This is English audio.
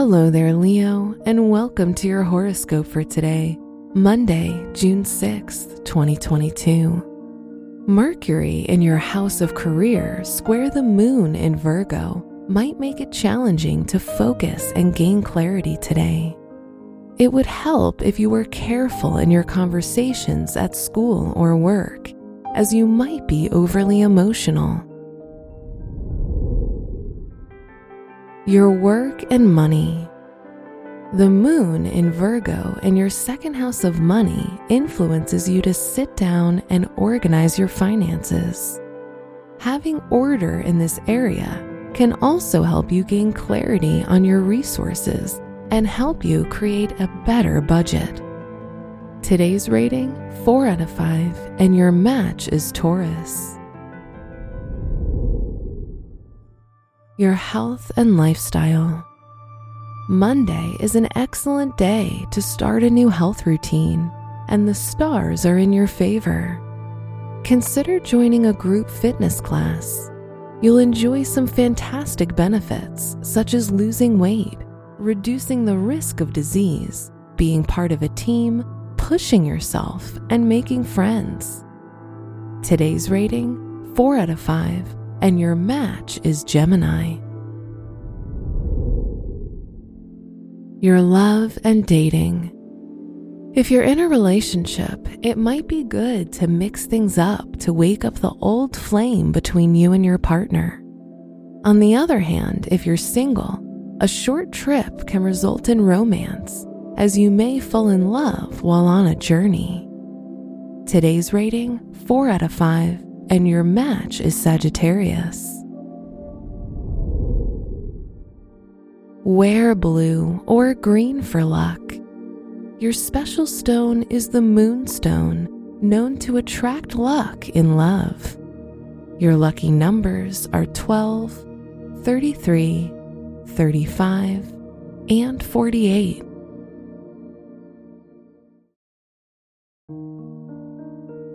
Hello there, Leo, and welcome to your horoscope for today, Monday, June 6th, 2022. Mercury in your house of career square the moon in Virgo might make it challenging to focus and gain clarity today. It would help if you were careful in your conversations at school or work, as you might be overly emotional. Your work and money. The moon in Virgo in your second house of money influences you to sit down and organize your finances. Having order in this area can also help you gain clarity on your resources and help you create a better budget. Today's rating 4 out of 5, and your match is Taurus. Your health and lifestyle. Monday is an excellent day to start a new health routine, and the stars are in your favor. Consider joining a group fitness class. You'll enjoy some fantastic benefits, such as losing weight reducing the risk of disease, being part of a team, pushing yourself, and making friends. Today's rating 4 out of 5, and your match is Gemini. Your love and dating. If you're in a relationship, it might be good to mix things up to wake up the old flame between you and your partner. On the other hand, if you're single, a short trip can result in romance, as you may fall in love while on a journey. Today's rating 4 out of 5, and your match is Sagittarius. Wear blue or green for luck. Your special stone is the moonstone, known to attract luck in love. Your lucky numbers are 12, 33, 35, and 48.